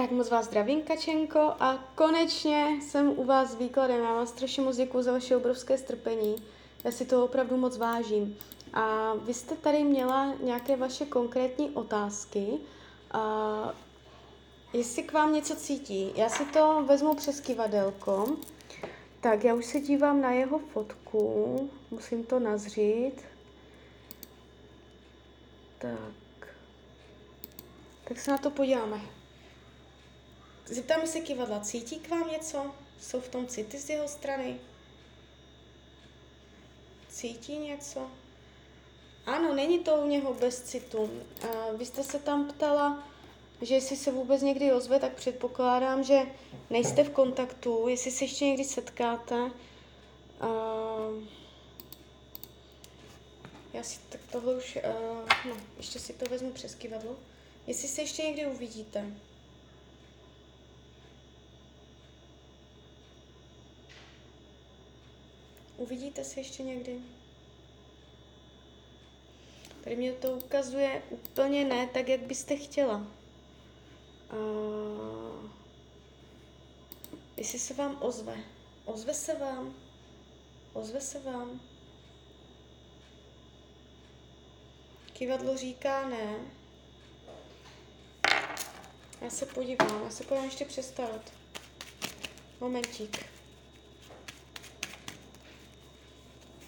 Tak moc vás zdravím, Kačenko, a konečně jsem u vás s výkladem. Já vám strašně moc děkuji za vaše obrovské strpení. Já si to opravdu moc vážím. A vy jste tady měla nějaké vaše konkrétní otázky. A jestli k vám něco cítí, já si to vezmu přes kivadelko. Tak, já už se dívám na jeho fotku, musím to nazřít. Tak. Tak se na to podíváme. Zeptáme se kivadla, cítí k vám něco? Jsou v tom city z jeho strany? Cítí něco? Ano, není to u něho bez citu. A vy jste se tam ptala, že jestli se vůbec někdy ozve, tak předpokládám, že nejste v kontaktu, jestli se ještě někdy setkáte. A... Já si tak tohle už, uh, no, ještě si to vezmu přes kivadlo. Jestli se ještě někdy uvidíte. Uvidíte se ještě někdy? Tady mě to ukazuje úplně ne tak, jak byste chtěla. Uh, jestli se vám ozve. Ozve se vám? Ozve se vám? Kivadlo říká ne. Já se podívám, já se podívám ještě přestat. Momentík.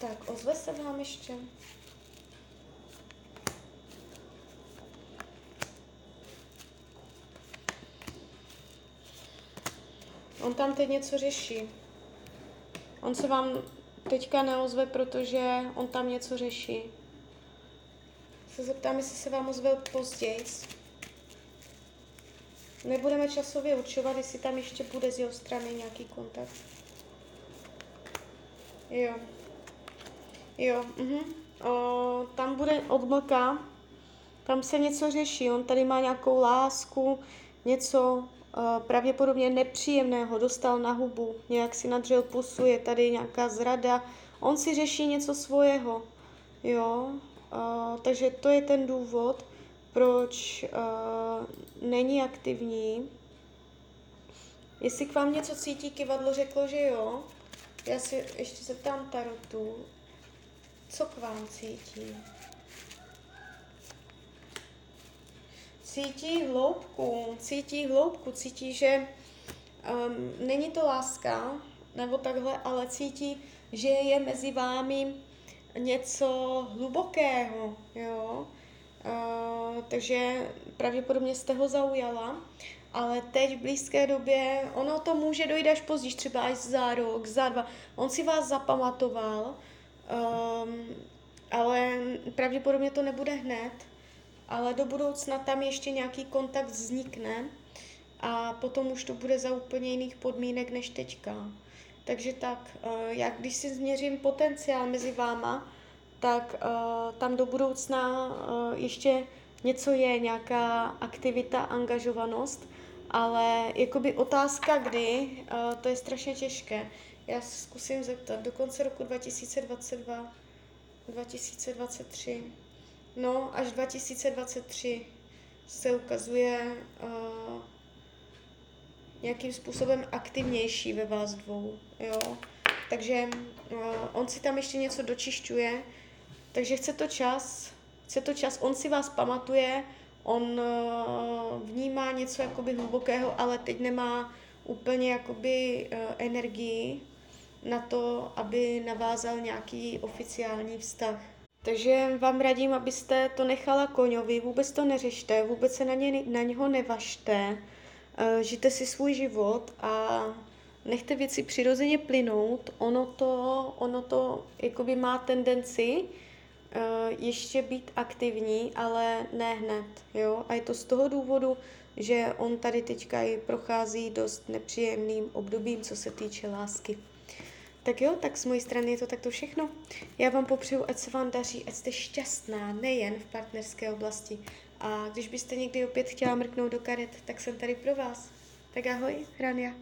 Tak, ozve se vám ještě. On tam teď něco řeší. On se vám teďka neozve, protože on tam něco řeší. Se zeptám, jestli se vám ozve později. Nebudeme časově určovat, jestli tam ještě bude z jeho strany nějaký kontakt. Jo. Jo, mhm. O, tam bude odmlka, tam se něco řeší, on tady má nějakou lásku, něco uh, pravděpodobně nepříjemného, dostal na hubu, nějak si nadřel pusu, je tady nějaká zrada, on si řeší něco svého, jo, uh, takže to je ten důvod, proč uh, není aktivní. Jestli k vám něco cítí, kivadlo řeklo, že jo, já si ještě zeptám Tarotu, co k vám cítí? Cítí hloubku, cítí hloubku, cítí, že um, není to láska, nebo takhle, ale cítí, že je mezi vámi něco hlubokého, jo. Uh, takže pravděpodobně jste ho zaujala, ale teď v blízké době, ono to může dojít až později, třeba až za rok, za dva. On si vás zapamatoval, Um, ale pravděpodobně to nebude hned, ale do budoucna tam ještě nějaký kontakt vznikne a potom už to bude za úplně jiných podmínek než teďka. Takže tak, uh, já když si změřím potenciál mezi váma, tak uh, tam do budoucna uh, ještě něco je, nějaká aktivita, angažovanost, ale jakoby otázka kdy, to je strašně těžké. Já se zkusím zeptat, do konce roku 2022, 2023, no až 2023 se ukazuje uh, nějakým způsobem aktivnější ve vás dvou, jo. Takže uh, on si tam ještě něco dočišťuje, takže chce to čas, chce to čas, on si vás pamatuje, on uh, vnímá něco jakoby hlubokého, ale teď nemá úplně jakoby uh, energii na to, aby navázal nějaký oficiální vztah. Takže vám radím, abyste to nechala koňovi, vůbec to neřešte, vůbec se na, ně, na něho nevažte, eh, žijte si svůj život a nechte věci přirozeně plynout. Ono to, ono to jakoby má tendenci uh, ještě být aktivní, ale ne hned. Jo? A je to z toho důvodu, že on tady teďka i prochází dost nepříjemným obdobím, co se týče lásky. Tak jo, tak z mojí strany je to takto všechno. Já vám popřeju, ať se vám daří, ať jste šťastná, nejen v partnerské oblasti. A když byste někdy opět chtěla mrknout do karet, tak jsem tady pro vás. Tak ahoj, Rania.